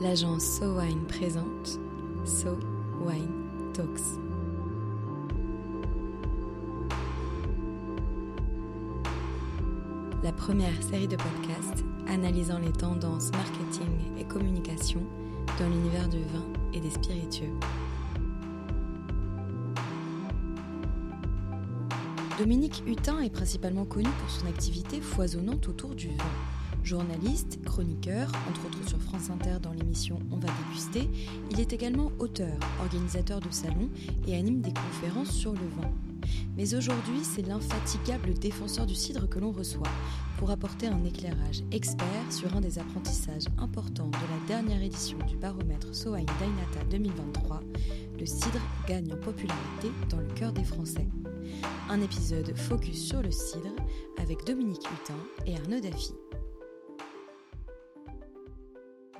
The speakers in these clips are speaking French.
l'agence So Wine présente So Wine Talks. La première série de podcasts analysant les tendances marketing et communication dans l'univers du vin et des spiritueux. Dominique Hutin est principalement connu pour son activité foisonnante autour du vin. Journaliste, chroniqueur, entre autres sur France Inter dans l'émission On va déguster, il est également auteur, organisateur de salons et anime des conférences sur le vin. Mais aujourd'hui, c'est l'infatigable défenseur du cidre que l'on reçoit pour apporter un éclairage expert sur un des apprentissages importants de la dernière édition du baromètre Sohain Dainata 2023. Le cidre gagne en popularité dans le cœur des Français. Un épisode focus sur le cidre avec Dominique Hutin et Arnaud Daffy.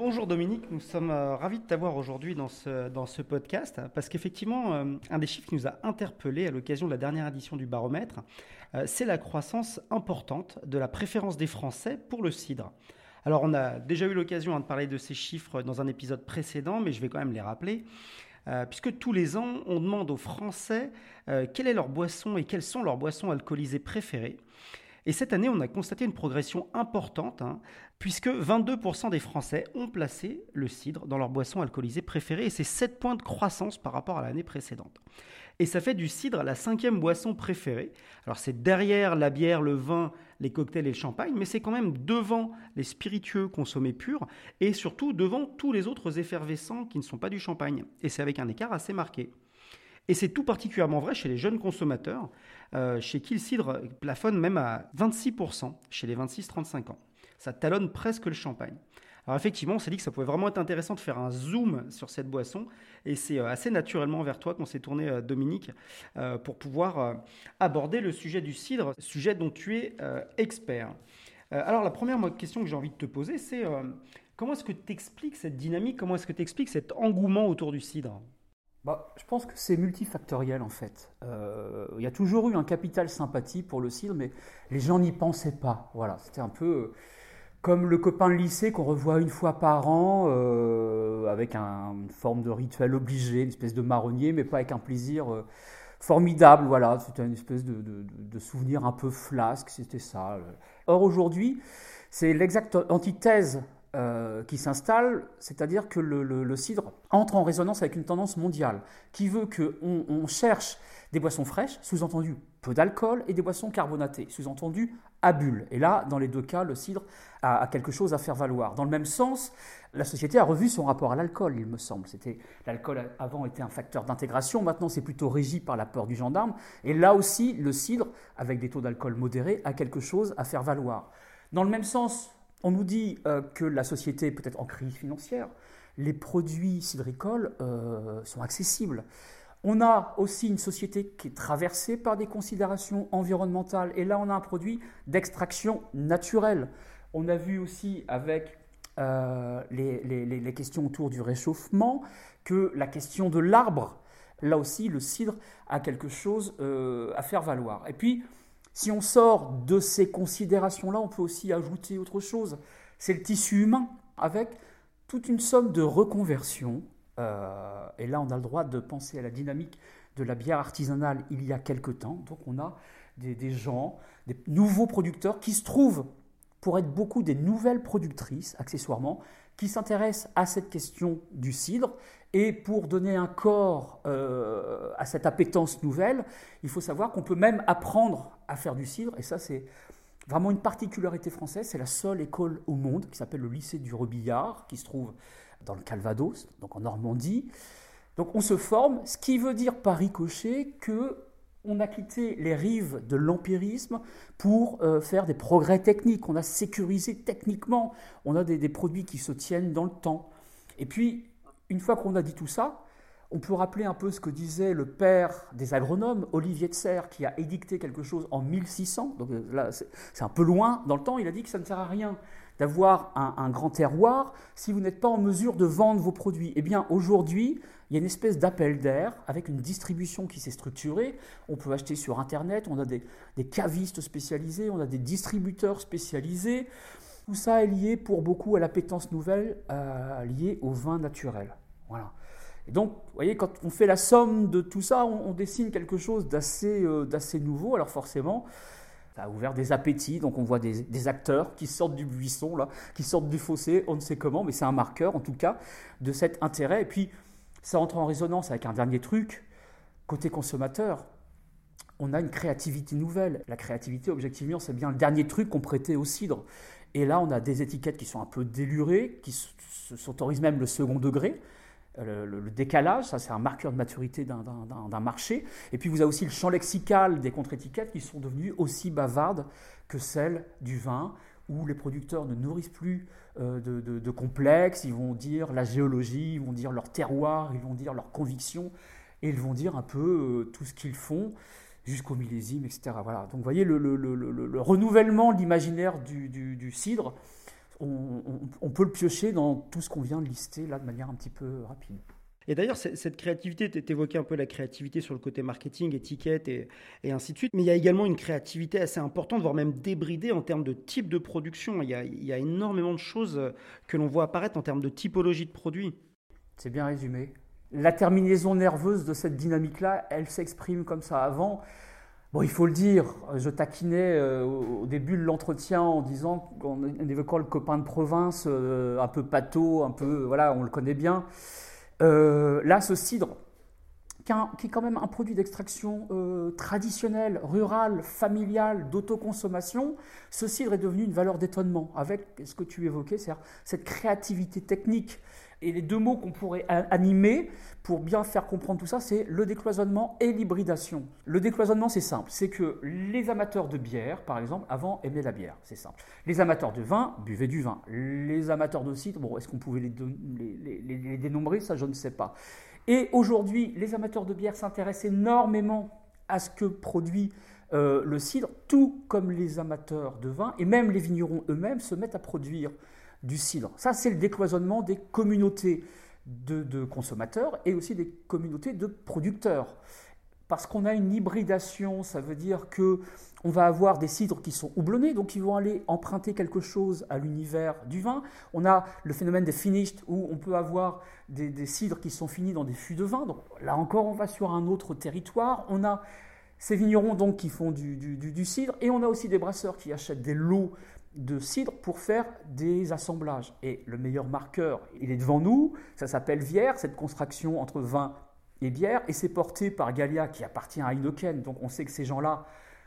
Bonjour Dominique, nous sommes euh, ravis de t'avoir aujourd'hui dans ce, podcast parce qu'effectivement, euh, un des chiffres qui nous a interpellés à l'occasion de la dernière édition du baromètre, euh, c'est la croissance importante de la préférence des Français pour le cidre. Alors on a déjà eu l'occasion hein, de parler de ces chiffres dans un épisode précédent, mais je vais quand même les rappeler. puisque tous les ans, on demande aux Français quelle est leur boisson et quelles sont leurs boissons alcoolisées préférées. Et cette année, on a constaté une progression importante, hein, puisque 22% des Français ont placé le cidre dans leur boisson alcoolisée préférée, et c'est 7 points de croissance par rapport à l'année précédente. Et ça fait du cidre la cinquième boisson préférée. Alors c'est derrière la bière, le vin, les cocktails et le champagne, mais c'est quand même devant les spiritueux consommés purs, et surtout devant tous les autres effervescents qui ne sont pas du champagne. Et c'est avec un écart assez marqué. Et c'est tout particulièrement vrai chez les jeunes consommateurs, euh, chez qui le cidre plafonne même à 26% chez les 26-35 ans. Ça talonne presque le champagne. Alors effectivement, on s'est dit que ça pouvait vraiment être intéressant de faire un zoom sur cette boisson, et c'est euh, assez naturellement vers toi qu'on s'est tourné, euh, Dominique, pour pouvoir aborder le sujet du cidre, sujet dont tu es expert. alors la première question que j'ai envie de te poser, c'est comment est-ce que tu expliques cette dynamique, comment est-ce que tu expliques cet engouement autour du cidre? Bah, je pense que c'est multifactoriel en fait. Euh, il y a toujours eu un capital sympathie pour le cidre, mais les gens n'y pensaient pas. Voilà, c'était un peu euh, comme le copain de lycée qu'on revoit une fois par an, euh, avec une forme de rituel obligé, une espèce de marronnier, mais pas avec un plaisir formidable. Voilà, c'était une espèce de, de, souvenir un peu flasque, c'était ça. Or aujourd'hui, c'est l'exacte antithèse euh, qui s'installe, c'est-à-dire que le, cidre entre en résonance avec une tendance mondiale qui veut qu'on on cherche des boissons fraîches, sous-entendu peu d'alcool, et des boissons carbonatées, sous-entendu à bulles. Et là, dans les deux cas, le cidre a, quelque chose à faire valoir. Dans le même sens, la société a revu son rapport à l'alcool, il me semble. C'était l'alcool avant était un facteur d'intégration, maintenant c'est plutôt régi par la peur du gendarme. Et là aussi, le cidre, avec des taux d'alcool modérés, a quelque chose à faire valoir. Dans le même sens, on nous dit euh, que la société est peut-être en crise financière. Les produits cidricoles euh, sont accessibles. On a aussi une société qui est traversée par des considérations environnementales. Et là, on a un produit d'extraction naturelle. On a vu aussi avec euh, les, questions autour du réchauffement que la question de l'arbre, là aussi, le cidre a quelque chose à faire valoir. Et puis, si on sort de ces considérations-là, on peut aussi ajouter autre chose. C'est le tissu humain, avec toute une somme de reconversions. Euh, et là, on a le droit de penser à la dynamique de la bière artisanale il y a quelque temps. Donc on a des, des gens, des nouveaux producteurs qui se trouvent pour être beaucoup des nouvelles productrices, accessoirement, qui s'intéressent à cette question du cidre. Et pour donner un corps euh, à cette appétence nouvelle, il faut savoir qu'on peut même apprendre à faire du cidre. Et ça, c'est vraiment une particularité française. C'est la seule école au monde qui s'appelle le lycée du Rebillard, qui se trouve dans le Calvados, donc en Normandie. Donc on se forme, ce qui veut dire par ricochet que on a quitté les rives de l'empirisme pour euh, faire des progrès techniques. On a sécurisé techniquement. On a des, produits qui se tiennent dans le temps. Et puis, une fois qu'on a dit tout ça, on peut rappeler un peu ce que disait le père des agronomes, Olivier de Serres, qui a édicté quelque chose en 1600. Donc euh, là, c'est un peu loin dans le temps. Il a dit que ça ne sert à rien d'avoir un, grand terroir si vous n'êtes pas en mesure de vendre vos produits. Eh bien, aujourd'hui, il y a une espèce d'appel d'air avec une distribution qui s'est structurée. On peut acheter sur Internet, on a des, cavistes spécialisés, on a des distributeurs spécialisés. Tout ça est lié pour beaucoup à l'appétence nouvelle euh, liée au vin naturel. Voilà. Et donc, vous voyez, quand on fait la somme de tout ça, on, dessine quelque chose euh, d'assez nouveau. Alors forcément, ça a ouvert des appétits. Donc on voit des, acteurs qui sortent du buisson, là, qui sortent du fossé, on ne sait comment, mais c'est un marqueur en tout cas de cet intérêt. Et puis, ça entre en résonance avec un dernier truc. Côté consommateur, on a une créativité nouvelle. La créativité, objectivement, c'est bien le dernier truc qu'on prêtait au cidre. Et là, on a des étiquettes qui sont un peu délurées, qui s'autorisent même le second degré. Le, décalage, ça c'est un marqueur de maturité d'un marché. Et puis vous avez aussi le champ lexical des contre-étiquettes qui sont devenues aussi bavardes que celles du vin, où les producteurs ne nourrissent plus euh, de, complexes, ils vont dire la géologie, ils vont dire leur terroir, ils vont dire leurs convictions, et ils vont dire un peu euh, tout ce qu'ils font jusqu'au millésime, etc. Voilà. Donc vous voyez le, le, renouvellement de l'imaginaire du, cidre, on, peut le piocher dans tout ce qu'on vient de lister là de manière un petit peu rapide. Et d'ailleurs, cette créativité, tu évoqué un peu la créativité sur le côté marketing, étiquette et, et, ainsi de suite, mais il y a également une créativité assez importante, voire même débridée en termes de type de production. Il y a, il y a énormément de choses que l'on voit apparaître en termes de typologie de produits. C'est bien résumé la terminaison nerveuse de cette dynamique-là, elle s'exprime comme ça. Avant, bon, il faut le dire, je taquinais euh, au début de l'entretien en disant, en évoquant le copain de province, euh, un peu pâteau, un peu, voilà, on le connaît bien. Euh, là, ce cidre, qui, est quand même un produit d'extraction traditionnelle, rurale, familiale, d'autoconsommation, ce cidre est devenu une valeur d'étonnement avec ce que tu évoquais, c'est-à-dire cette créativité technique et les deux mots qu'on pourrait animer pour bien faire comprendre tout ça, c'est le décloisonnement et l'hybridation. Le décloisonnement, c'est simple. C'est que les amateurs de bière, par exemple, avant aimaient la bière. C'est simple. Les amateurs de vin buvaient du vin. Les amateurs de cidre, bon, est-ce qu'on pouvait les, dénombrer? Ça, je ne sais pas. Et aujourd'hui, les amateurs de bière s'intéressent énormément à ce que produit euh, le cidre, tout comme les amateurs de vin, et même les vignerons eux-mêmes se mettent à produire du cidre. Ça, c'est le décloisonnement des communautés de, consommateurs et aussi des communautés de producteurs. Parce qu'on a une hybridation, ça veut dire que on va avoir des cidres qui sont houblonnés, donc ils vont aller emprunter quelque chose à l'univers du vin. On a le phénomène des finished, où on peut avoir des, cidres qui sont finis dans des fûts de vin. Donc là encore, on va sur un autre territoire. On a ces vignerons donc qui font du, du cidre, et on a aussi des brasseurs qui achètent des lots de cidre pour faire des assemblages. Et le meilleur marqueur, il est devant nous, ça s'appelle Vière, cette construction entre vin et bière, et c'est porté par Gallia qui appartient à Heineken, donc on sait que ces gens-là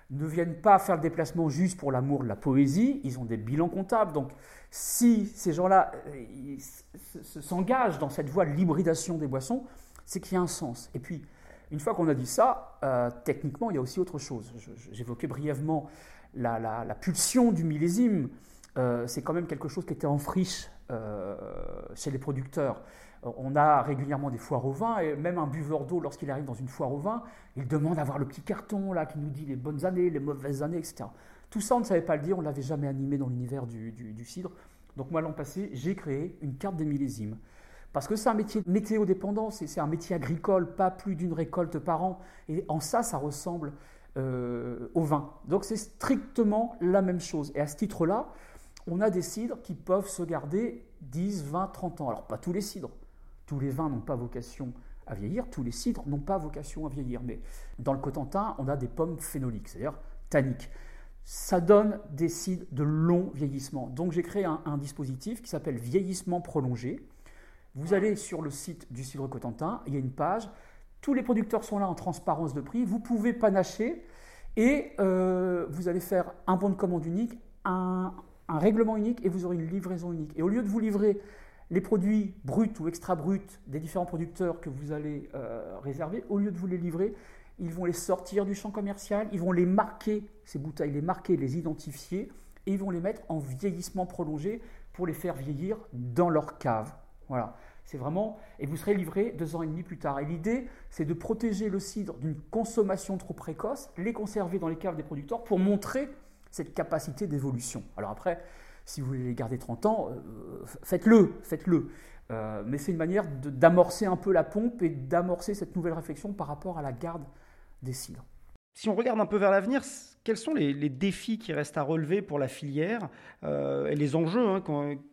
ne viennent pas faire le déplacement juste pour l'amour de la poésie, ils ont des bilans comptables. Donc si ces gens-là euh, s'engagent dans cette voie de l'hybridation des boissons, c'est qu'il y a un sens. Et puis, une fois qu'on a dit ça, euh, techniquement, il y a aussi autre chose. J'évoquais brièvement la, pulsion du millésime, euh, c'est quand même quelque chose qui était en friche euh, chez les producteurs. On a régulièrement des foires au vin, et même un buveur d'eau, lorsqu'il arrive dans une foire au vin, il demande à avoir le petit carton là qui nous dit les bonnes années, les mauvaises années, etc. Tout ça, on ne savait pas le dire, on ne l'avait jamais animé dans l'univers du, cidre. Donc moi, l'an passé, j'ai créé une carte des millésimes. Parce que c'est un métier météo dépendant, c'est un métier agricole, pas plus d'une récolte par an. Et en ça, ça ressemble euh, au vin. Donc c'est strictement la même chose. Et à ce titre-là, on a des cidres qui peuvent se garder 10, 20, 30 ans. Alors pas tous les cidres. Tous les vins n'ont pas vocation à vieillir, tous les cidres n'ont pas vocation à vieillir. Mais dans le Cotentin, on a des pommes phénoliques, c'est-à-dire tanniques. Ça donne des cidres de long vieillissement. Donc j'ai créé un, un dispositif qui s'appelle vieillissement prolongé. Vous allez sur le site du cidre Cotentin, il y a une page tous les producteurs sont là en transparence de prix. Vous pouvez panacher et euh, vous allez faire un bon de commande unique, un, règlement unique et vous aurez une livraison unique. Et au lieu de vous livrer les produits bruts ou extra bruts des différents producteurs que vous allez euh, réserver, au lieu de vous les livrer, ils vont les sortir du champ commercial, ils vont les marquer, ces bouteilles, les marquer, les identifier, et ils vont les mettre en vieillissement prolongé pour les faire vieillir dans leur cave. Voilà. C'est vraiment, et vous serez livré deux ans et demi plus tard. Et l'idée, c'est de protéger le cidre d'une consommation trop précoce, les conserver dans les caves des producteurs pour montrer cette capacité d'évolution. Alors après, si vous voulez les garder 30 ans, euh, faites-le, faites-le. Euh, mais c'est une manière d'amorcer un peu la pompe et d'amorcer cette nouvelle réflexion par rapport à la garde des cidres. Si on regarde un peu vers l'avenir, quels sont les, défis qui restent à relever pour la filière et les enjeux hein,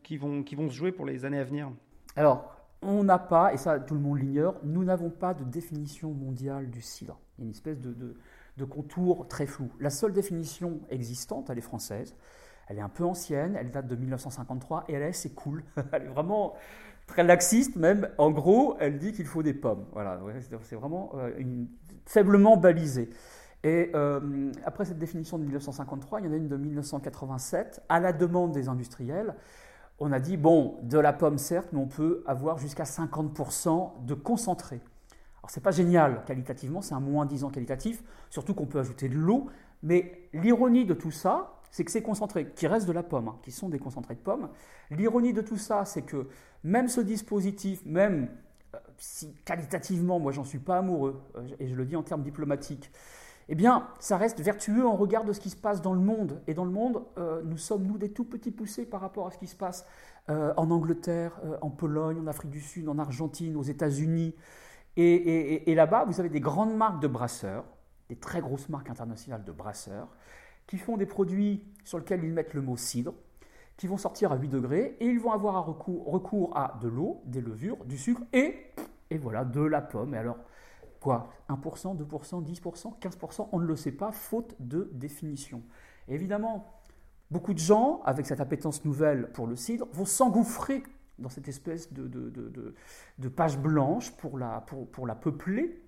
qui, vont, qui vont se jouer pour les années à venir? Alors, on n'a pas, et ça tout le monde l'ignore, nous n'avons pas de définition mondiale du cidre. Il y a une espèce de, de, contour très flou. La seule définition existante, elle est française. Elle est un peu ancienne, elle date de 1953 et elle est assez cool. elle est vraiment très laxiste même. En gros, elle dit qu'il faut des pommes. Voilà, c'est vraiment euh, faiblement balisé. Et euh, après cette définition de 1953, il y en a une de 1987, à la demande des industriels on a dit, bon, de la pomme certes, mais on peut avoir jusqu'à 50% de concentré. Alors c'est pas génial qualitativement, c'est un moins 10 ans qualitatif, surtout qu'on peut ajouter de l'eau, mais l'ironie de tout ça, c'est que ces concentrés, qui restent de la pomme, hein, qui sont des concentrés de pomme, l'ironie de tout ça, c'est que même ce dispositif, même euh, si qualitativement, moi j'en suis pas amoureux, euh, et je le dis en termes diplomatiques, eh bien, ça reste vertueux en regard de ce qui se passe dans le monde. Et dans le monde, euh, nous sommes, nous, des tout petits poussés par rapport à ce qui se passe euh, en Angleterre, euh, en Pologne, en Afrique du Sud, en Argentine, aux États-Unis. Et, là-bas, vous avez des grandes marques de brasseurs, des très grosses marques internationales de brasseurs, qui font des produits sur lesquels ils mettent le mot cidre, qui vont sortir à 8 degrés, et ils vont avoir recours, recours à de l'eau, des levures, du sucre, et, et voilà, de la pomme. Et alors, Quoi 1%, 2%, 10%, 15% On ne le sait pas, faute de définition. évidemment, beaucoup de gens, avec cette appétence nouvelle pour le cidre, vont s'engouffrer dans cette espèce de, page blanche pour la, peupler.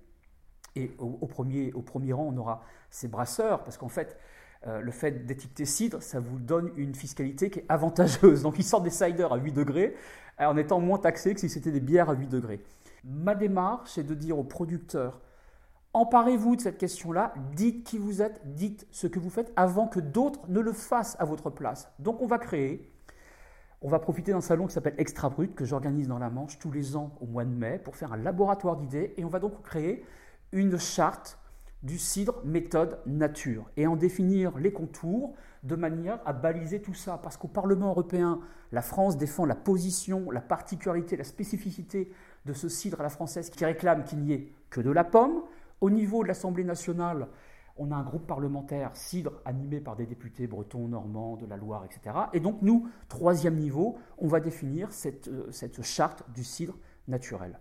Et au, premier, rang, on aura ces brasseurs, parce qu'en fait, euh, le fait d'étiqueter cidre, ça vous donne une fiscalité qui est avantageuse. Donc ils sortent des ciders à 8 degrés en étant moins taxés que si c'était des bières à 8 degrés. Ma démarche, c'est de dire aux producteurs, emparez-vous de cette question-là, dites qui vous êtes, dites ce que vous faites avant que d'autres ne le fassent à votre place. Donc on va créer, on va profiter d'un salon qui s'appelle Extra Brut, que j'organise dans la Manche tous les ans au mois de mai, pour faire un laboratoire d'idées, et on va donc créer une charte du cidre méthode nature, et en définir les contours de manière à baliser tout ça. Parce qu'au Parlement européen, la France défend la position, la particularité, la spécificité de ce cidre à la française qui réclame qu'il n'y ait que de la pomme. Au niveau de l'Assemblée nationale, on a un groupe parlementaire cidre animé par des députés bretons, normands, de la Loire, etc. Et donc nous, troisième niveau, on va définir cette, euh, cette charte du cidre naturel.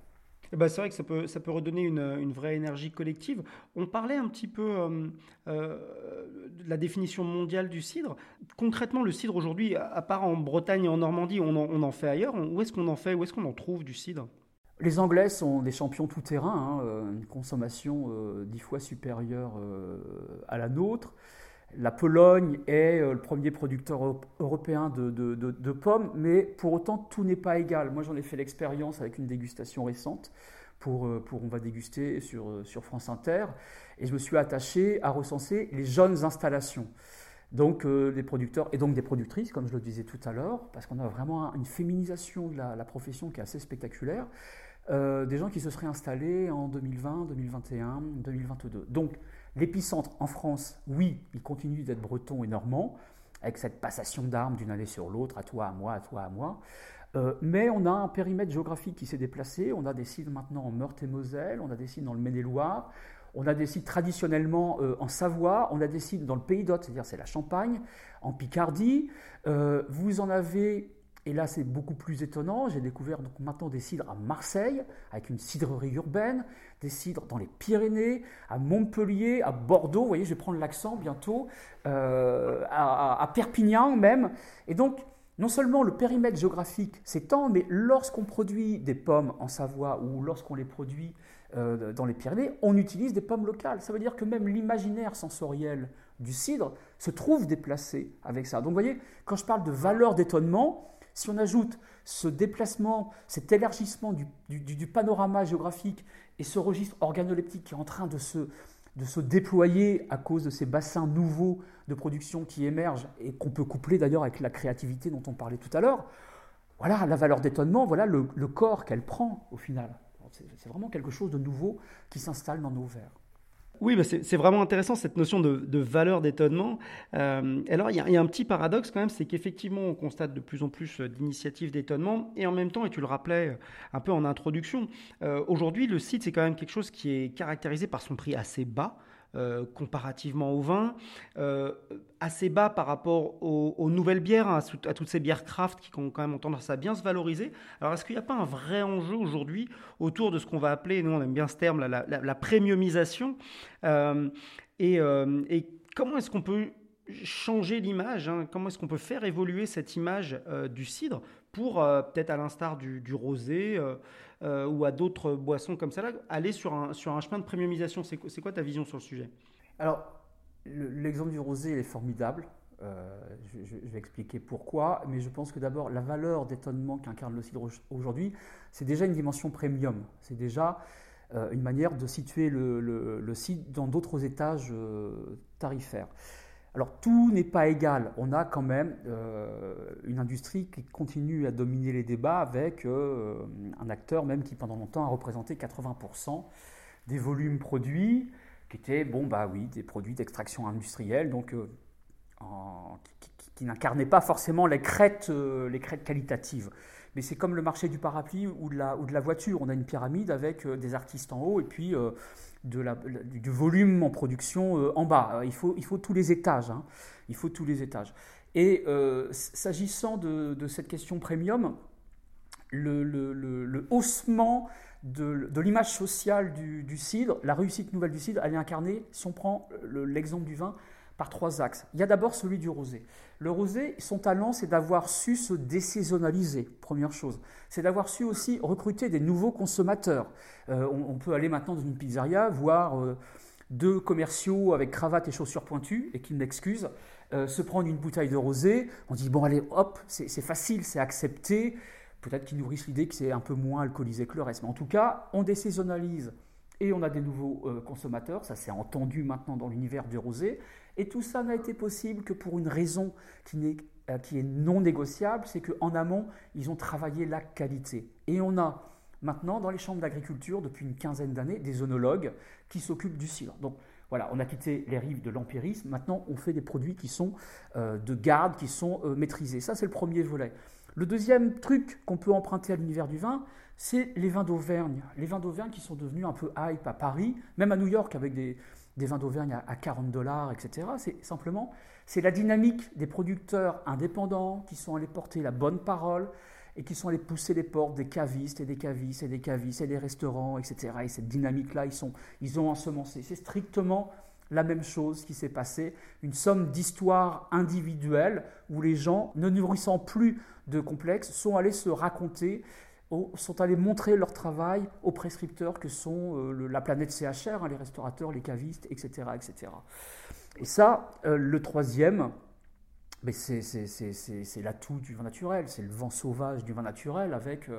Eh ben, c'est vrai que ça peut, ça peut redonner une, une, vraie énergie collective. On parlait un petit peu euh, euh, de la définition mondiale du cidre. Concrètement, le cidre aujourd'hui, à part en Bretagne et en Normandie, on en, on en fait ailleurs. Où est-ce qu'on en fait? Où est-ce qu'on en trouve du cidre? Les Anglais sont des champions tout-terrain, hein, euh, une consommation euh, dix fois supérieure euh, à la nôtre. La Pologne est le premier producteur européen de, pommes, mais pour autant, tout n'est pas égal. Moi, j'en ai fait l'expérience avec une dégustation récente pour, pour On va déguster sur, sur France Inter, et je me suis attaché à recenser les jeunes installations. Donc des producteurs et donc des productrices, comme je le disais tout à l'heure, parce qu'on a vraiment une féminisation de la, la, profession qui est assez spectaculaire. Euh, des gens qui se seraient installés en 2020, 2021, 2022. Donc l'épicentre en France, oui, il continue d'être breton et normand, avec cette passation d'armes d'une année sur l'autre, à toi, à moi, à toi, à moi. Euh, mais on a un périmètre géographique qui s'est déplacé. On a des sites maintenant en Meurthe et Moselle, on a des sites dans le Maine-et-Loire, on a des sites traditionnellement euh, en Savoie, on a des sites dans le Pays d'Hôte, c'est-à-dire c'est la Champagne, en Picardie. vous en avez et là, c'est beaucoup plus étonnant. J'ai découvert donc maintenant des cidres à Marseille, avec une cidrerie urbaine, des cidres dans les Pyrénées, à Montpellier, à Bordeaux. Vous voyez, je vais prendre l'accent bientôt, euh, à, Perpignan même. Et donc, non seulement le périmètre géographique s'étend, mais lorsqu'on produit des pommes en Savoie ou lorsqu'on les produit euh, dans les Pyrénées, on utilise des pommes locales. Ça veut dire que même l'imaginaire sensoriel du cidre se trouve déplacé avec ça. Donc vous voyez, quand je parle de valeur d'étonnement, si on ajoute ce déplacement, cet élargissement du, panorama géographique et ce registre organoleptique qui est en train de se, déployer à cause de ces bassins nouveaux de production qui émergent et qu'on peut coupler d'ailleurs avec la créativité dont on parlait tout à l'heure, voilà la valeur d'étonnement, voilà le corps qu'elle prend au final. C'est vraiment quelque chose de nouveau qui s'installe dans nos verres. Oui, bah, c'est vraiment intéressant cette notion de, valeur d'étonnement. Euh, alors, il y, a un petit paradoxe quand même, c'est qu'effectivement, on constate de plus en plus euh, d'initiatives d'étonnement, et en même temps, et tu le rappelais euh, un peu en introduction, aujourd'hui, le site, c'est quand même quelque chose qui est caractérisé par son prix assez bas. Comparativement au vin, assez bas par rapport aux, nouvelles bières, hein, à, toutes ces bières craft qui ont quand même tendance à bien se valoriser. Alors est-ce qu'il n'y a pas un vrai enjeu aujourd'hui autour de ce qu'on va appeler, nous on aime bien ce terme, la, premiumisation et, et comment est-ce qu'on peut changer l'image hein. Comment est-ce qu'on peut faire évoluer cette image euh, du cidre pour, euh, peut-être à l'instar du, rosé euh, ou à d'autres boissons comme ça, là, aller sur un, sur un chemin de premiumisation C'est quoi ta vision sur le sujet? Alors, l'exemple du rosé est formidable. Je, vais expliquer pourquoi, mais je pense que d'abord, la valeur d'étonnement qu'incarne le cidre aujourd'hui, c'est déjà une dimension premium. C'est déjà une manière de situer le, le cidre dans d'autres étages tarifaires. Alors tout n'est pas égal. On a quand même euh, une industrie qui continue à dominer les débats avec euh, un acteur même qui pendant longtemps a représenté 80% des volumes produits, qui étaient bon bah des produits d'extraction industrielle, donc euh, qui, n'incarnaient pas forcément les crêtes, les crêtes qualitatives. Mais c'est comme le marché du parapluie ou de, la, ou de la voiture. On a une pyramide avec des artistes en haut et puis de la, du volume en production euh, en bas. Il faut, il faut tous les étages. Hein. Il faut tous les étages. Et euh, s'agissant de, cette question premium, le, le, haussement de, l'image sociale du, du, cidre, la réussite nouvelle du cidre, elle est incarnée, si on prend l'exemple du vin, par trois axes. Il y a d'abord celui du rosé. Le rosé, son talent, c'est d'avoir su se désaisonnaliser, première chose. C'est d'avoir su aussi recruter des nouveaux consommateurs. Euh, on, peut aller maintenant dans une pizzeria, voir euh, deux commerciaux avec cravate et chaussures pointues, et qui m'excusent, euh, se prendre une bouteille de rosé. On dit, bon, allez, hop, c'est facile, c'est accepté. Peut-être qu'ils nourrissent l'idée que c'est un peu moins alcoolisé que le reste. Mais en tout cas, on désaisonnalise et on a des nouveaux consommateurs. Ça s'est entendu maintenant dans l'univers du rosé. Et tout ça n'a été possible que pour une raison qui, euh, qui est non négociable, c'est qu'en amont, ils ont travaillé la qualité. Et on a maintenant dans les chambres d'agriculture, depuis une quinzaine d'années, des œnologues qui s'occupent du cidre. Donc voilà, on a quitté les rives de l'empirisme, maintenant on fait des produits qui sont euh, de garde, qui sont euh, maîtrisés. Ça, c'est le premier volet. Le deuxième truc qu'on peut emprunter à l'univers du vin, c'est les vins d'Auvergne. Les vins d'Auvergne qui sont devenus un peu hype à Paris, même à New York avec des, des vins d'Auvergne à 40 dollars, etc. C'est simplement, c'est la dynamique des producteurs indépendants qui sont allés porter la bonne parole et qui sont allés pousser les portes des cavistes et des cavistes et des cavistes et des restaurants, etc. Et cette dynamique-là, ils, ils ont ensemencé. C'est strictement la même chose qui s'est passé, une somme d'histoires individuelles où les gens, ne nourrissant plus de complexes, sont allés se raconter sont allés montrer leur travail aux prescripteurs que sont euh, la planète CHR, hein, les restaurateurs, les cavistes, etc. etc. Et ça, euh, le troisième, c'est l'atout du vin naturel, c'est le vent sauvage du vin naturel avec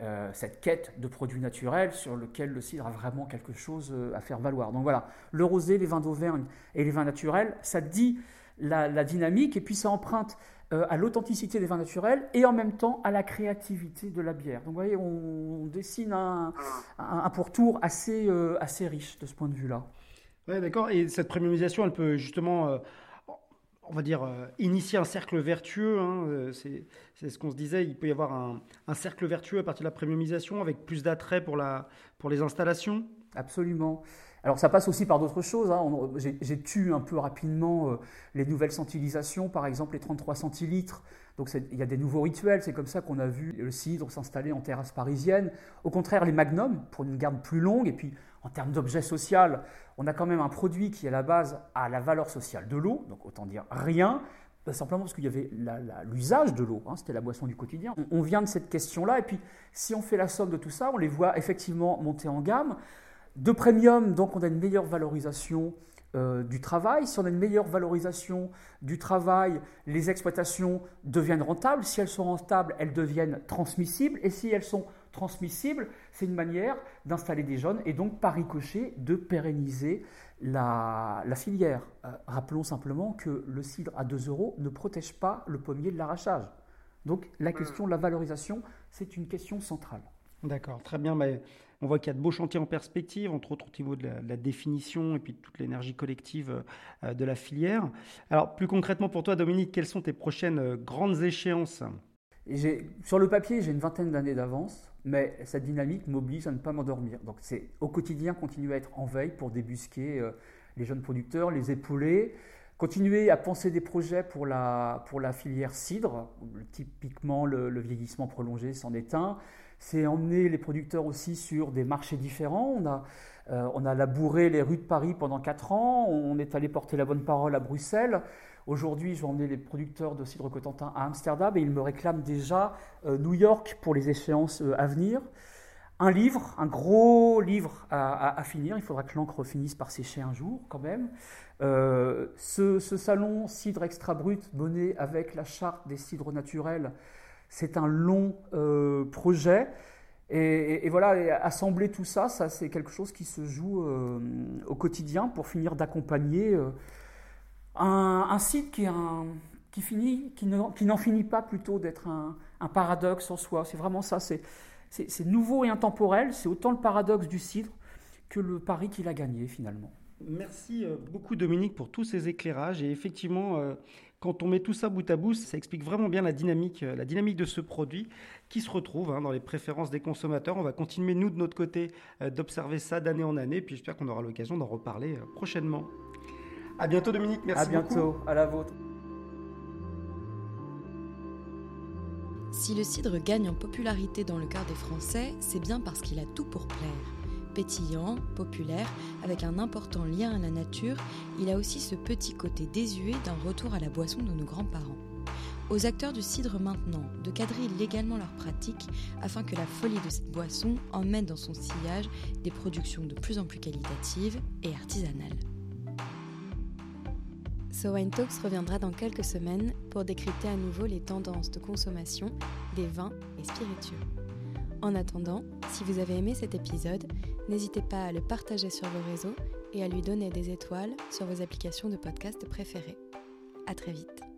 euh, cette quête de produits naturels sur lequel le cidre a vraiment quelque chose à faire valoir. Donc voilà, le rosé, les vins d'Auvergne et les vins naturels, ça dit la, dynamique et puis ça emprunte à l'authenticité des vins naturels et en même temps à la créativité de la bière. Donc vous voyez, on, dessine un, un, pourtour assez, euh, assez riche de ce point de vue-là. Oui, d'accord. Et cette premiumisation, elle peut justement, euh, on va dire, initier un cercle vertueux. Hein, c'est, ce qu'on se disait, il peut y avoir un, un, cercle vertueux à partir de la premiumisation avec plus d'attrait pour, pour les installations. Absolument. Alors ça passe aussi par d'autres choses. Hein. J'ai tué un peu rapidement euh, les nouvelles centilisations, par exemple les 33 centilitres. Donc il y a des nouveaux rituels, c'est comme ça qu'on a vu le cidre s'installer en terrasse parisienne. Au contraire, les magnums, pour une garde plus longue, et puis en termes d'objet social, on a quand même un produit qui à la base a la valeur sociale de l'eau, donc autant dire rien, bah, simplement parce qu'il y avait l'usage de l'eau, hein, c'était la boisson du quotidien. On, vient de cette question-là, et puis si on fait la somme de tout ça, on les voit effectivement monter en gamme. De premium, donc on a une meilleure valorisation euh, du travail. Si on a une meilleure valorisation du travail, les exploitations deviennent rentables. Si elles sont rentables, elles deviennent transmissibles. Et si elles sont transmissibles, c'est une manière d'installer des jeunes et donc par ricochet de pérenniser la, filière. Euh, rappelons simplement que le cidre à 2 euros ne protège pas le pommier de l'arrachage. Donc la question de la valorisation, c'est une question centrale. D'accord, très bien. Mais on voit qu'il y a de beaux chantiers en perspective, entre autres au niveau de la, définition et puis de toute l'énergie collective euh, de la filière. Alors, plus concrètement pour toi, Dominique, quelles sont tes prochaines euh, grandes échéances? Sur le papier, j'ai une vingtaine d'années d'avance, mais cette dynamique m'oblige à ne pas m'endormir. Donc, c'est au quotidien continuer à être en veille pour débusquer euh, les jeunes producteurs, les épauler, continuer à penser des projets pour la, filière cidre, typiquement le, vieillissement prolongé s'en est un. C'est emmener les producteurs aussi sur des marchés différents. On a, euh, labouré les rues de Paris pendant 4 ans, on est allé porter la bonne parole à Bruxelles. Aujourd'hui, je vais emmener les producteurs de cidre Cotentin à Amsterdam et ils me réclament déjà euh, New York pour les échéances euh, à venir. Un livre, un gros livre à, finir. Il faudra que l'encre finisse par sécher un jour quand même. Euh, ce, salon cidre extra brut mené avec la charte des cidres naturels, c'est un long projet. Et, voilà, assembler tout ça, ça c'est quelque chose qui se joue au quotidien pour finir d'accompagner un, site qui, finit, qui, n'en finit pas plutôt d'être un, paradoxe en soi. C'est vraiment ça, c'est, nouveau et intemporel, c'est autant le paradoxe du cidre que le pari qu'il a gagné finalement. Merci euh, beaucoup Dominique pour tous ces éclairages et effectivement euh, quand on met tout ça bout à bout, ça explique vraiment bien la dynamique, euh, la dynamique de ce produit qui se retrouve hein, dans les préférences des consommateurs. On va continuer nous de notre côté d'observer ça d'année en année, puis j'espère qu'on aura l'occasion d'en reparler prochainement. À bientôt Dominique, merci beaucoup. À bientôt, à la vôtre. Si le cidre gagne en popularité dans le cœur des Français, c'est bien parce qu'il a tout pour plaire. Pétillant, populaire, avec un important lien à la nature, il a aussi ce petit côté désuet d'un retour à la boisson de nos grands-parents. Aux acteurs du cidre maintenant de cadrer légalement leurs pratiques afin que la folie de cette boisson emmène dans son sillage des productions de plus en plus qualitatives et artisanales. So Wine Talks reviendra dans quelques semaines pour décrypter à nouveau les tendances de consommation des vins et spiritueux. En attendant, si vous avez aimé cet épisode, n'hésitez pas à le partager sur vos réseaux et à lui donner des étoiles sur vos applications de podcast préférées. À très vite.